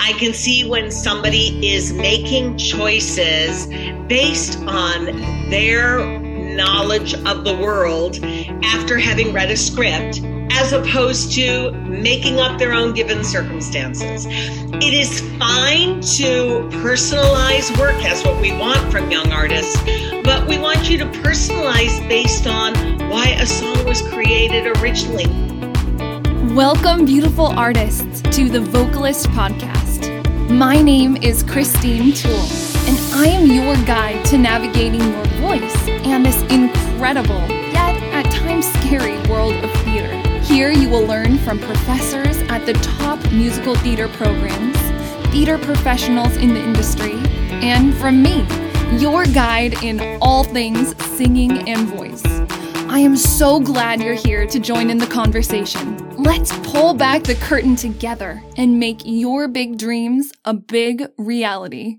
I can see when somebody is making choices based on their knowledge of the world after having read a script as opposed to making up their own given circumstances. It is fine to personalize work. That's what we want from young artists. But we want you to personalize based on why a song was created originally. Welcome, beautiful artists, to the Vocalist Podcast. My name is Christine Toole, and I am your guide to navigating your voice and this incredible, yet at times scary world of theater. Here you will learn from professors at the top musical theater programs, theater professionals in the industry, and from me, your guide in all things singing and voice. I am so glad you're here to join in the conversation. Let's pull back the curtain together and make your big dreams a big reality.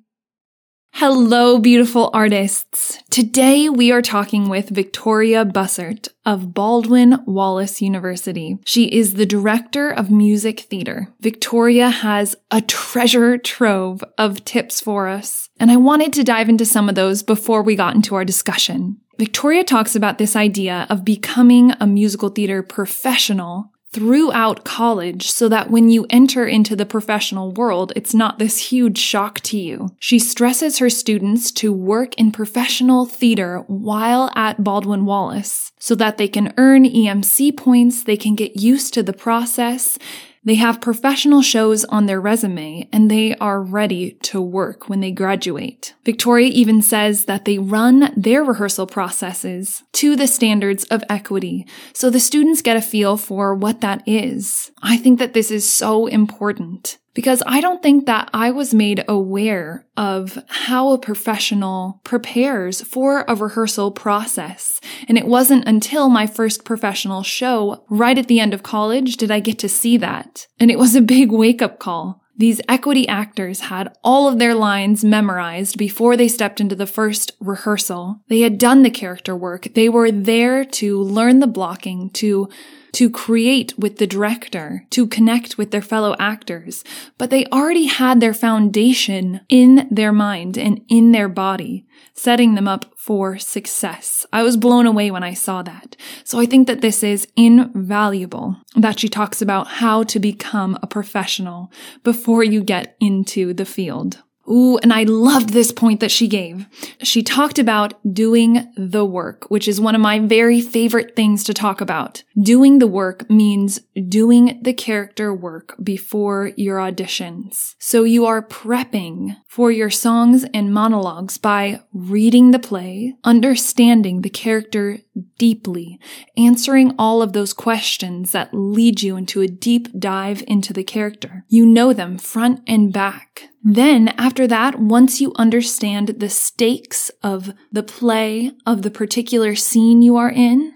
Hello, beautiful artists. Today we are talking with Victoria Bussert of Baldwin Wallace University. She is the director of music theater. Victoria has a treasure trove of tips for us, and I wanted to dive into some of those before we got into our discussion. Victoria talks about this idea of becoming a musical theater professional throughout college so that when you enter into the professional world, it's not this huge shock to you. She stresses her students to work in professional theater while at Baldwin Wallace so that they can earn EMC points, they can get used to the process, they have professional shows on their resume and they are ready to work when they graduate. Victoria even says that they run their rehearsal processes to the standards of equity so the students get a feel for what that is. I think that this is so important because I don't think that I was made aware of how a professional prepares for a rehearsal process. And it wasn't until my first professional show right at the end of college did I get to see that. And it was a big wake up call. These equity actors had all of their lines memorized before they stepped into the first rehearsal. They had done the character work. They were there to learn the blocking, to to create with the director, to connect with their fellow actors, but they already had their foundation in their mind and in their body, setting them up for success. I was blown away when I saw that. So I think that this is invaluable that she talks about how to become a professional before you get into the field. Ooh, and I loved this point that she gave. She talked about doing the work, which is one of my very favorite things to talk about. Doing the work means doing the character work before your auditions. So you are prepping for your songs and monologues by reading the play, understanding the character deeply, answering all of those questions that lead you into a deep dive into the character. You know them front and back. Then, after that, once you understand the stakes of the play, of the particular scene you are in,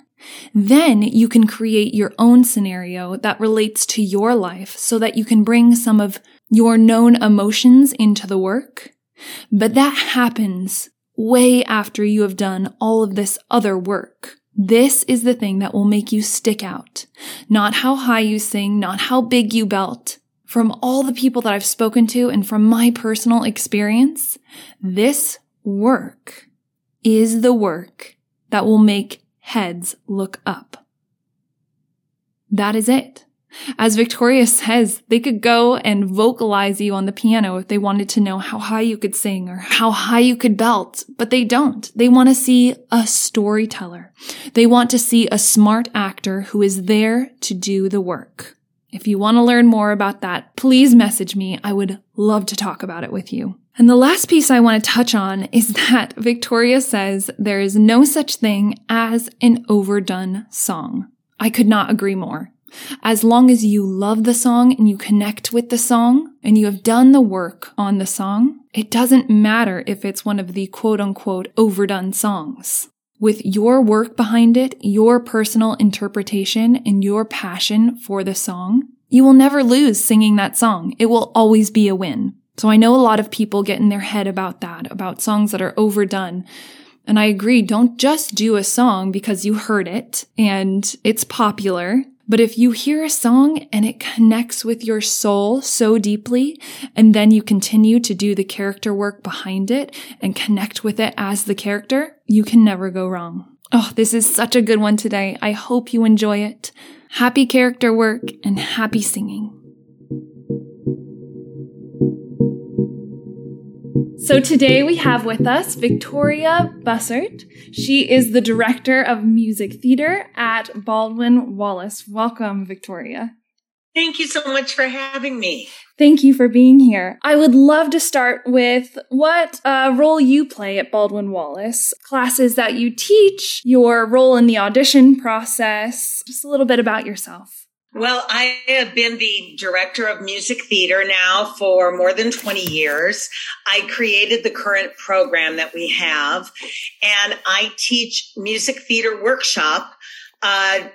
then you can create your own scenario that relates to your life so that you can bring some of your known emotions into the work. But that happens way after you have done all of this other work. This is the thing that will make you stick out. Not how high you sing, not how big you belt, from all the people that I've spoken to and from my personal experience, this work is the work that will make heads look up. That is it. As Victoria says, they could go and vocalize you on the piano if they wanted to know how high you could sing or how high you could belt, but they don't. They want to see a storyteller. They want to see a smart actor who is there to do the work. If you want to learn more about that, please message me. I would love to talk about it with you. And the last piece I want to touch on is that Victoria says there is no such thing as an overdone song. I could not agree more. As long as you love the song and you connect with the song and you have done the work on the song, it doesn't matter if it's one of the quote unquote overdone songs with your work behind it, your personal interpretation, and your passion for the song, you will never lose singing that song. It will always be a win. So I know a lot of people get in their head about that, about songs that are overdone. And I agree, don't just do a song because you heard it and it's popular. But if you hear a song and it connects with your soul so deeply, and then you continue to do the character work behind it and connect with it as the character, you can never go wrong. Oh, this is such a good one today. I hope you enjoy it. Happy character work and happy singing. So today we have with us Victoria Bussert. She is the director of music theater at Baldwin Wallace. Welcome, Victoria. Thank you so much for having me. Thank you for being here. I would love to start with what uh, role you play at Baldwin Wallace, classes that you teach, your role in the audition process, just a little bit about yourself. Well, I have been the director of music theater now for more than 20 years. I created the current program that we have, and I teach music theater workshop uh,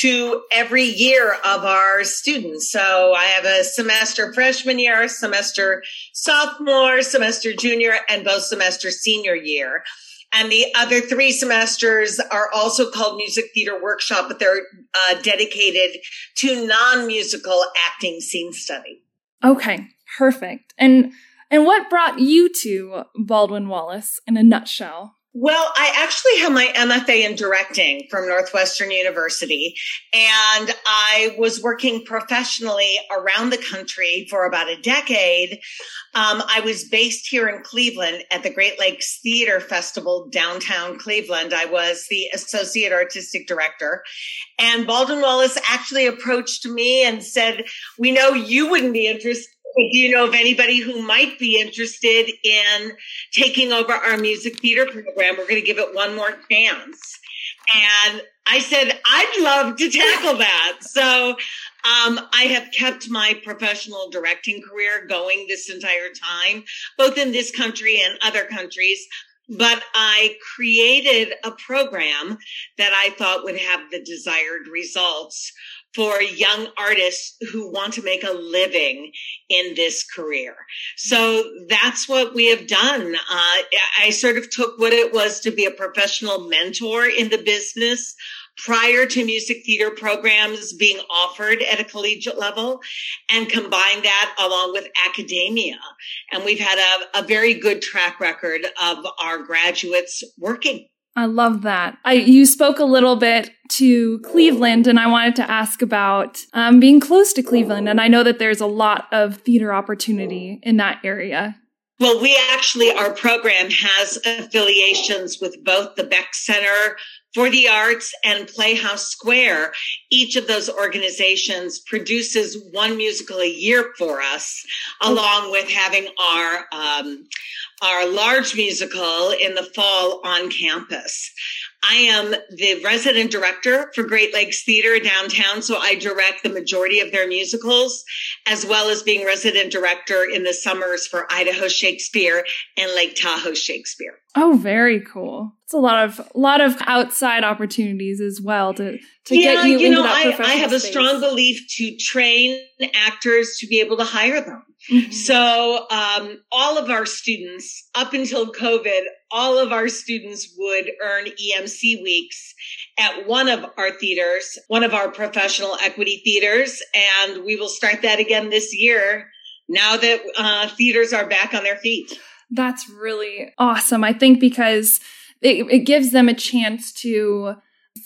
to every year of our students. So I have a semester freshman year, semester sophomore, semester junior, and both semester senior year. And the other three semesters are also called music theater workshop, but they're uh, dedicated to non-musical acting scene study. Okay, perfect. And and what brought you to Baldwin Wallace in a nutshell? Well, I actually have my MFA in directing from Northwestern University, and I was working professionally around the country for about a decade. Um, I was based here in Cleveland at the Great Lakes Theater Festival downtown Cleveland. I was the associate artistic director, and Baldwin Wallace actually approached me and said, "We know you wouldn't be interested." Do you know of anybody who might be interested in taking over our music theater program? We're going to give it one more chance. And I said, I'd love to tackle that. So um, I have kept my professional directing career going this entire time, both in this country and other countries. But I created a program that I thought would have the desired results for young artists who want to make a living in this career. So that's what we have done. Uh, I sort of took what it was to be a professional mentor in the business prior to music theater programs being offered at a collegiate level and combine that along with academia. And we've had a, a very good track record of our graduates working. I love that. I, you spoke a little bit to Cleveland, and I wanted to ask about um, being close to Cleveland. And I know that there's a lot of theater opportunity in that area. Well, we actually, our program has affiliations with both the Beck Center for the Arts and Playhouse Square. Each of those organizations produces one musical a year for us, along with having our um, our large musical in the fall on campus. I am the resident director for Great Lakes Theater downtown, so I direct the majority of their musicals, as well as being resident director in the summers for Idaho Shakespeare and Lake Tahoe Shakespeare. Oh, very cool. It's a lot of a lot of outside opportunities as well to to yeah, get you, you into know, that I, I have space. a strong belief to train actors to be able to hire them. Mm-hmm. So, um, all of our students, up until COVID, all of our students would earn EMC weeks at one of our theaters, one of our professional equity theaters. And we will start that again this year now that uh, theaters are back on their feet. That's really awesome. I think because it, it gives them a chance to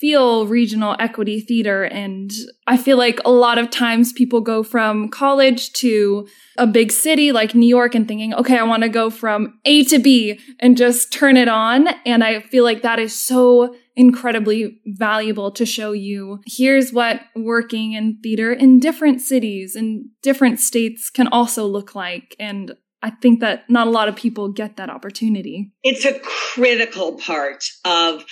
feel regional equity theater. And I feel like a lot of times people go from college to a big city like New York and thinking, okay, I want to go from A to B and just turn it on. And I feel like that is so incredibly valuable to show you here's what working in theater in different cities and different states can also look like. And I think that not a lot of people get that opportunity. It's a critical part of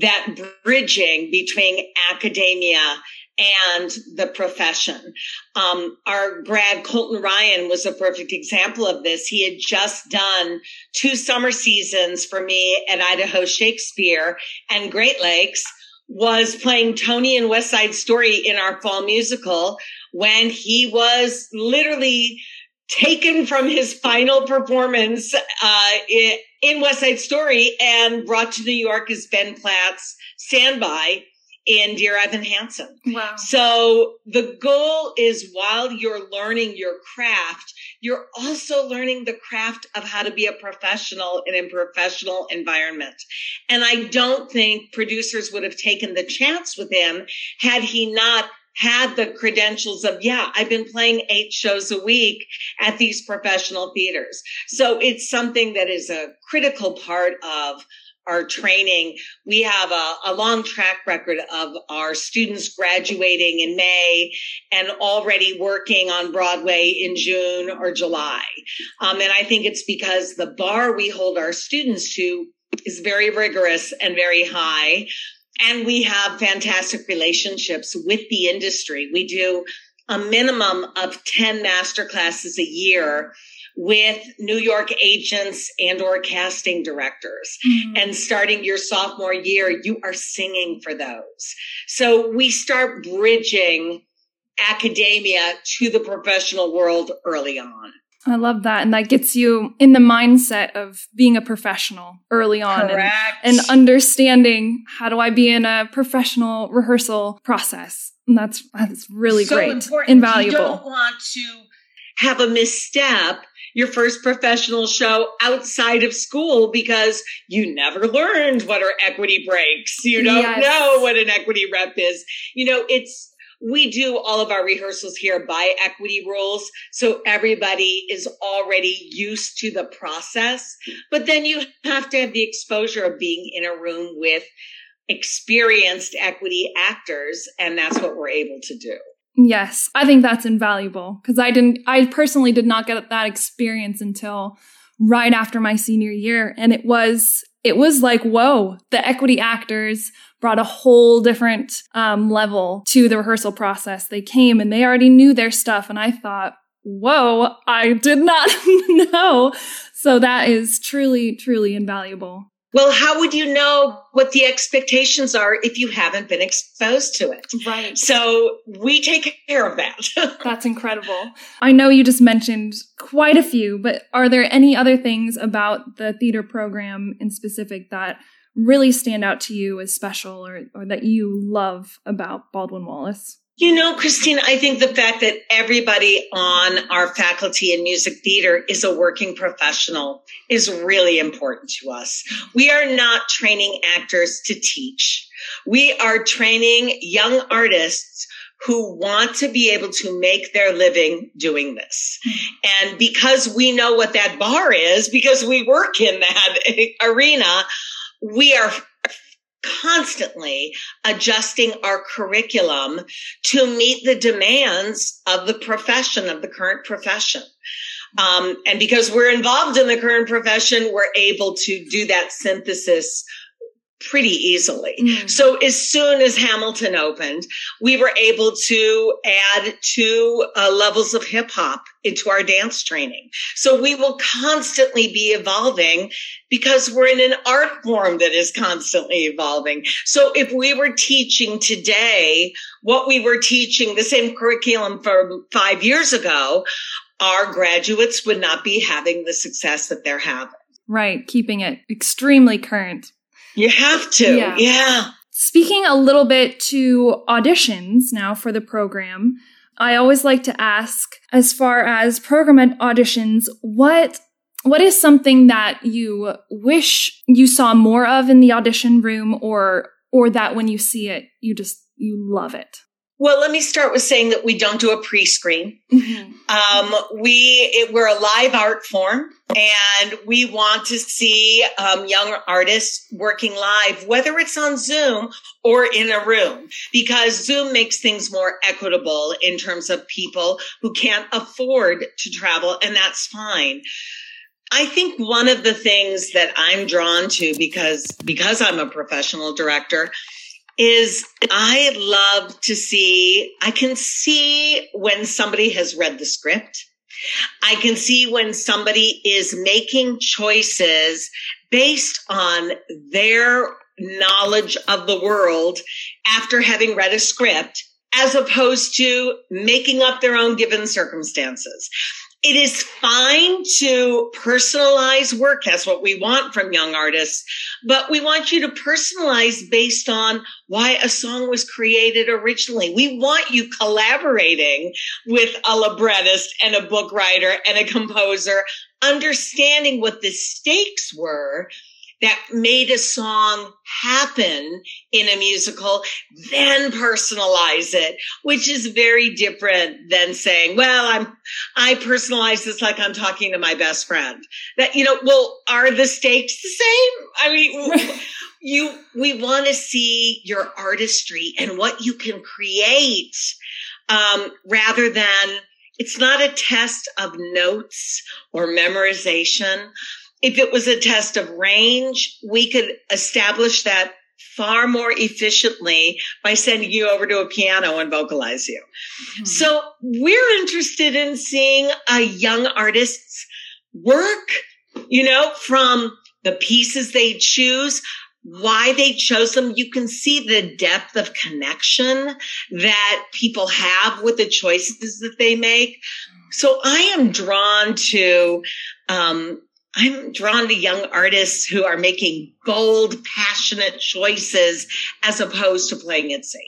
that bridging between academia and the profession. Um, our grad Colton Ryan was a perfect example of this. He had just done two summer seasons for me at Idaho Shakespeare and Great Lakes was playing Tony in West Side Story in our fall musical when he was literally taken from his final performance uh, in West Side Story and brought to New York as Ben Platt's standby in Dear Evan Hansen. Wow. So the goal is while you're learning your craft, you're also learning the craft of how to be a professional in a professional environment. And I don't think producers would have taken the chance with him had he not had the credentials of, yeah, I've been playing eight shows a week at these professional theaters. So it's something that is a critical part of our training. We have a, a, long track record of our students graduating in May and already working on Broadway in June or July. Um, and I think it's because the bar we hold our students to is very rigorous and very high. And we have fantastic relationships with the industry. We do a minimum of 10 master classes a year with New York agents and or casting directors. Mm-hmm. And starting your sophomore year, you are singing for those. So we start bridging academia to the professional world early on. I love that. And that gets you in the mindset of being a professional early on and, and, understanding how do I be in a professional rehearsal process. And that's, that's really so great. Important. Invaluable. You don't want to have a misstep your first professional show outside of school because you never learned what are equity breaks. You don't yes. know what an equity rep is. You know, it's, we do all of our rehearsals here by equity rules. So everybody is already used to the process, but then you have to have the exposure of being in a room with experienced equity actors. And that's what we're able to do. Yes, I think that's invaluable because I didn't, I personally did not get that experience until right after my senior year. And it was, it was like, whoa, the equity actors brought a whole different um, level to the rehearsal process. They came and they already knew their stuff. And I thought, whoa, I did not know. So that is truly, truly invaluable. Well, how would you know what the expectations are if you haven't been exposed to it? Right. So we take care of that. That's incredible. I know you just mentioned quite a few, but are there any other things about the theater program in specific that really stand out to you as special or, or that you love about Baldwin Wallace? You know, Christine, I think the fact that everybody on our faculty in music theater is a working professional is really important to us. We are not training actors to teach. We are training young artists who want to be able to make their living doing this. And because we know what that bar is, because we work in that arena, we are constantly adjusting our curriculum to meet the demands of the profession, of the current profession. Um, and because we're involved in the current profession, we're able to do that synthesis pretty easily. Mm. So as soon as Hamilton opened, we were able to add two uh, levels of hip hop into our dance training. So we will constantly be evolving because we're in an art form that is constantly evolving. So if we were teaching today what we were teaching the same curriculum from five years ago, our graduates would not be having the success that they're having. Right. Keeping it extremely current. You have to. Yeah. yeah. Speaking a little bit to auditions now for the program, I always like to ask as far as program auditions, what what is something that you wish you saw more of in the audition room or or that when you see it you just you love it? Well, let me start with saying that we don't do a pre-screen. Mm-hmm. Um, we it, we're a live art form, and we want to see um, young artists working live, whether it's on Zoom or in a room, because Zoom makes things more equitable in terms of people who can't afford to travel, and that's fine. I think one of the things that I'm drawn to because because I'm a professional director is I love to see, I can see when somebody has read the script. I can see when somebody is making choices based on their knowledge of the world after having read a script as opposed to making up their own given circumstances. It is fine to personalize work. That's what we want from young artists. But we want you to personalize based on why a song was created originally. We want you collaborating with a librettist and a book writer and a composer, understanding what the stakes were that made a song happen in a musical, then personalize it, which is very different than saying, well, I'm, I personalize this like I'm talking to my best friend. That, you know, well, are the stakes the same? I mean, you, we want to see your artistry and what you can create, um, rather than it's not a test of notes or memorization if it was a test of range, we could establish that far more efficiently by sending you over to a piano and vocalize you. Mm-hmm. So we're interested in seeing a young artist's work, you know, from the pieces they choose, why they chose them. You can see the depth of connection that people have with the choices that they make. So I am drawn to, um, I'm drawn to young artists who are making bold, passionate choices as opposed to playing it safe.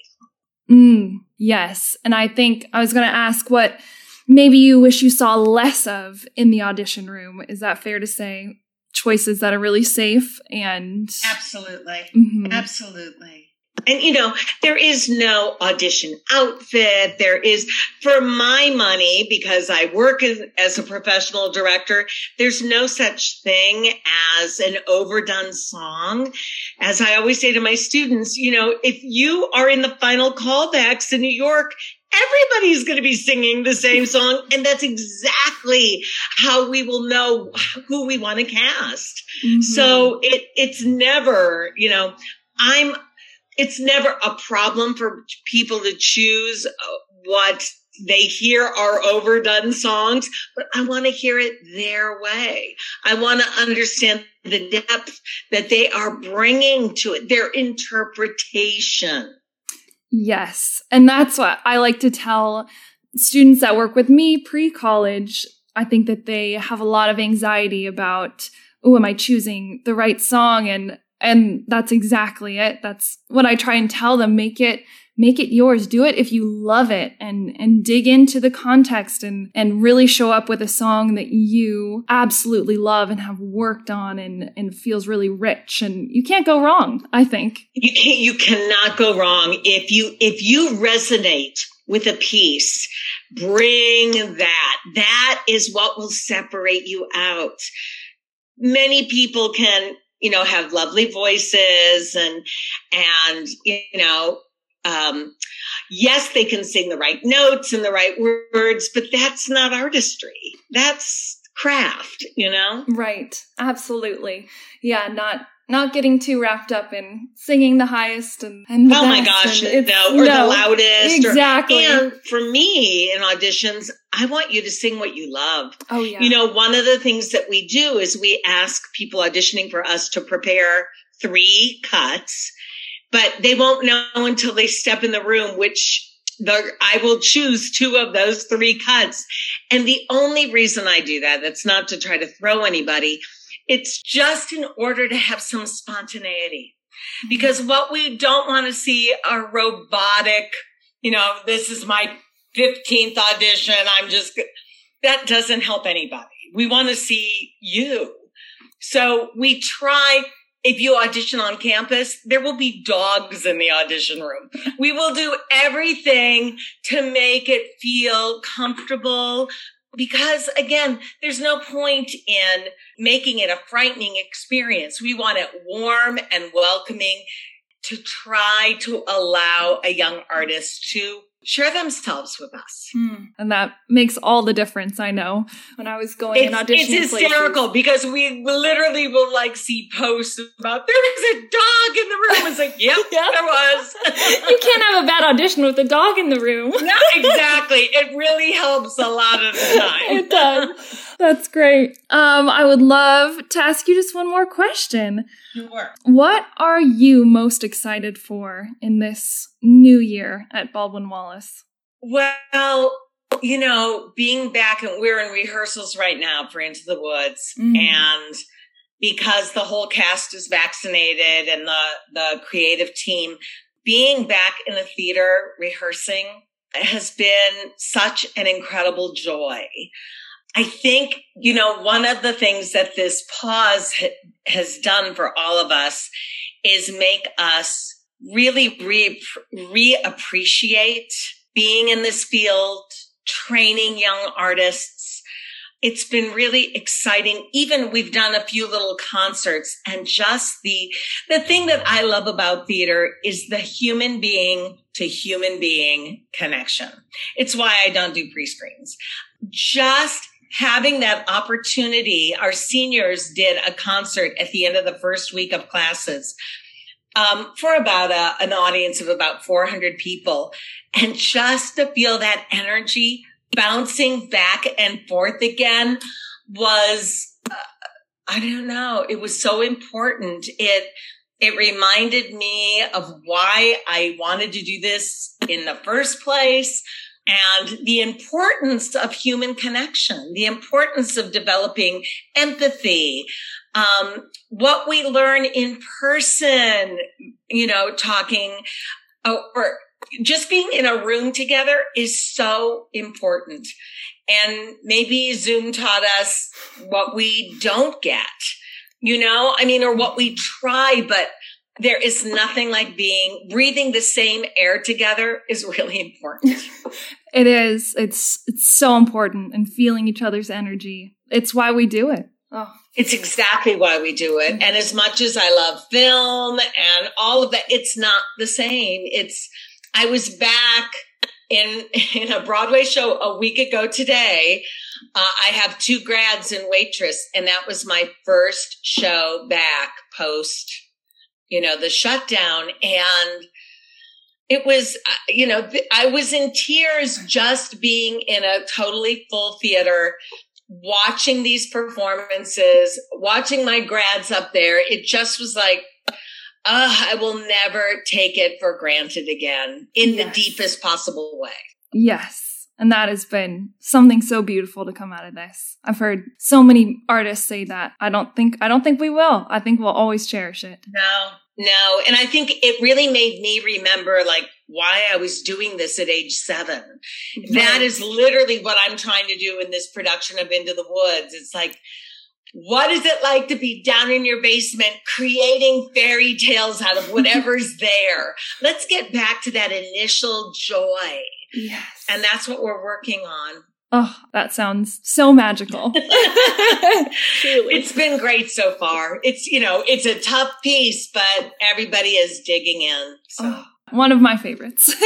Mm, yes. And I think I was going to ask what maybe you wish you saw less of in the audition room. Is that fair to say? Choices that are really safe and. Absolutely. Mm-hmm. Absolutely. And you know, there is no audition outfit. There is, for my money, because I work as, as, a professional director, there's no such thing as an overdone song. As I always say to my students, you know, if you are in the final callbacks in New York, everybody's going to be singing the same song. And that's exactly how we will know who we want to cast. Mm-hmm. So it, it's never, you know, I'm, it's never a problem for people to choose uh, what they hear are overdone songs, but I want to hear it their way. I want to understand the depth that they are bringing to it, their interpretation. Yes. And that's what I like to tell students that work with me pre college. I think that they have a lot of anxiety about, oh, am I choosing the right song? And and that's exactly it. That's what I try and tell them. Make it, make it yours. Do it if you love it and, and dig into the context and, and really show up with a song that you absolutely love and have worked on and, and feels really rich. And you can't go wrong, I think. You can't, you cannot go wrong. If you, if you resonate with a piece, bring that. That is what will separate you out many people can you know, have lovely voices and, and, you know, um, yes, they can sing the right notes and the right words, but that's not artistry. That's craft, you know? Right. Absolutely. Yeah. Not, not getting too wrapped up in singing the highest and, and oh my gosh, no, or no, the loudest. Exactly. Or, and for me in auditions, I want you to sing what you love. Oh yeah. You know, one of the things that we do is we ask people auditioning for us to prepare three cuts, but they won't know until they step in the room which the, I will choose two of those three cuts. And the only reason I do that, that's not to try to throw anybody it's just in order to have some spontaneity. Mm-hmm. Because what we don't want to see are robotic, you know, this is my 15th audition. I'm just, that doesn't help anybody. We want to see you. So we try, if you audition on campus, there will be dogs in the audition room. We will do everything to make it feel comfortable, because again, there's no point in making it a frightening experience. We want it warm and welcoming to try to allow a young artist to share themselves with us. Mm. And that makes all the difference, I know. When I was going it's, and auditioning. It's hysterical places. because we literally will like see posts about there was a dog in the room. It's like, yep, yeah. there was. you can't have a bad audition with a dog in the room. no, exactly. It really helps a lot of the time. it does. That's great. Um, I would love to ask you just one more question. Sure. What are you most excited for in this new year at Baldwin Wallace? Well, you know, being back and we're in rehearsals right now for Into the Woods Mm. and because the whole cast is vaccinated and the, the creative team being back in the theater rehearsing has been such an incredible joy. I think, you know, one of the things that this pause ha- has done for all of us is make us really re- reappreciate being in this field, training young artists. It's been really exciting. Even we've done a few little concerts and just the, the thing that I love about theater is the human being to human being connection. It's why I don't do pre-screens. Just having that opportunity. Our seniors did a concert at the end of the first week of classes um, for about a, an audience of about 400 people. And just to feel that energy bouncing back and forth again was, uh, I don't know, it was so important. It, it reminded me of why I wanted to do this in the first place and the importance of human connection, the importance of developing empathy, um, what we learn in person, you know, talking uh, or just being in a room together is so important. And maybe Zoom taught us what we don't get, you know, I mean, or what we try, but there is nothing like being breathing the same air together is really important. It is. It's it's so important and feeling each other's energy. It's why we do it. Oh. It's exactly why we do it. And as much as I love film and all of that, it's not the same. It's, I was back in, in a Broadway show a week ago today. Uh, I have two grads in waitress and that was my first show back post, you know, the shutdown. And it was, uh, you know, I was in tears just being in a totally full theater watching these performances, watching my grads up there, it just was like, uh, I will never take it for granted again in Yes. the deepest possible way. Yes. And that has been something so beautiful to come out of this. I've heard so many artists say that. I don't think I don't think we will. I think we'll always cherish it. No, no. And I think it really made me remember like why I was doing this at age seven. That is literally what I'm trying to do in this production of Into the Woods. It's like, what is it like to be down in your basement creating fairy tales out of whatever's there? Let's get back to that initial joy. Yes. And that's what we're working on. Oh, that sounds so magical. It's been great so far. It's, you know, it's a tough piece, but everybody is digging in. So, Oh, one of my favorites.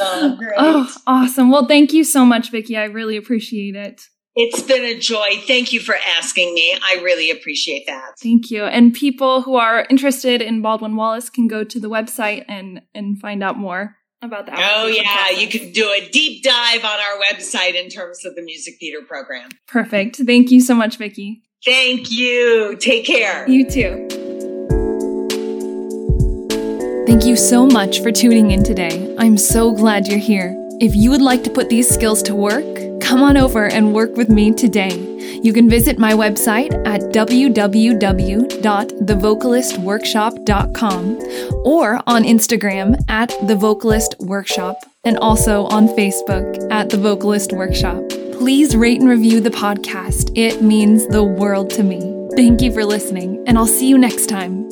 Oh, great. oh, awesome. Well, thank you so much, Vicki. I really appreciate it. it's been a joy. Thank you for asking me. I really appreciate that. Thank you. And people who are interested in Baldwin Wallace can go to the website and and find out more about that. Oh, yeah. You can do a deep dive on our website in terms of the music theater program. Perfect. Thank you so much, Vicky. Thank you. Take care. You too. Thank you so much for tuning in today. I'm so glad you're here. If you would like to put these skills to work, come on over and work with me today. You can visit my website at www.thevocalistworkshop.com or on Instagram at The Vocalist Workshop and also on Facebook at The Vocalist Workshop. Please rate and review the podcast. It means the world to me. Thank you for listening, and I'll see you next time.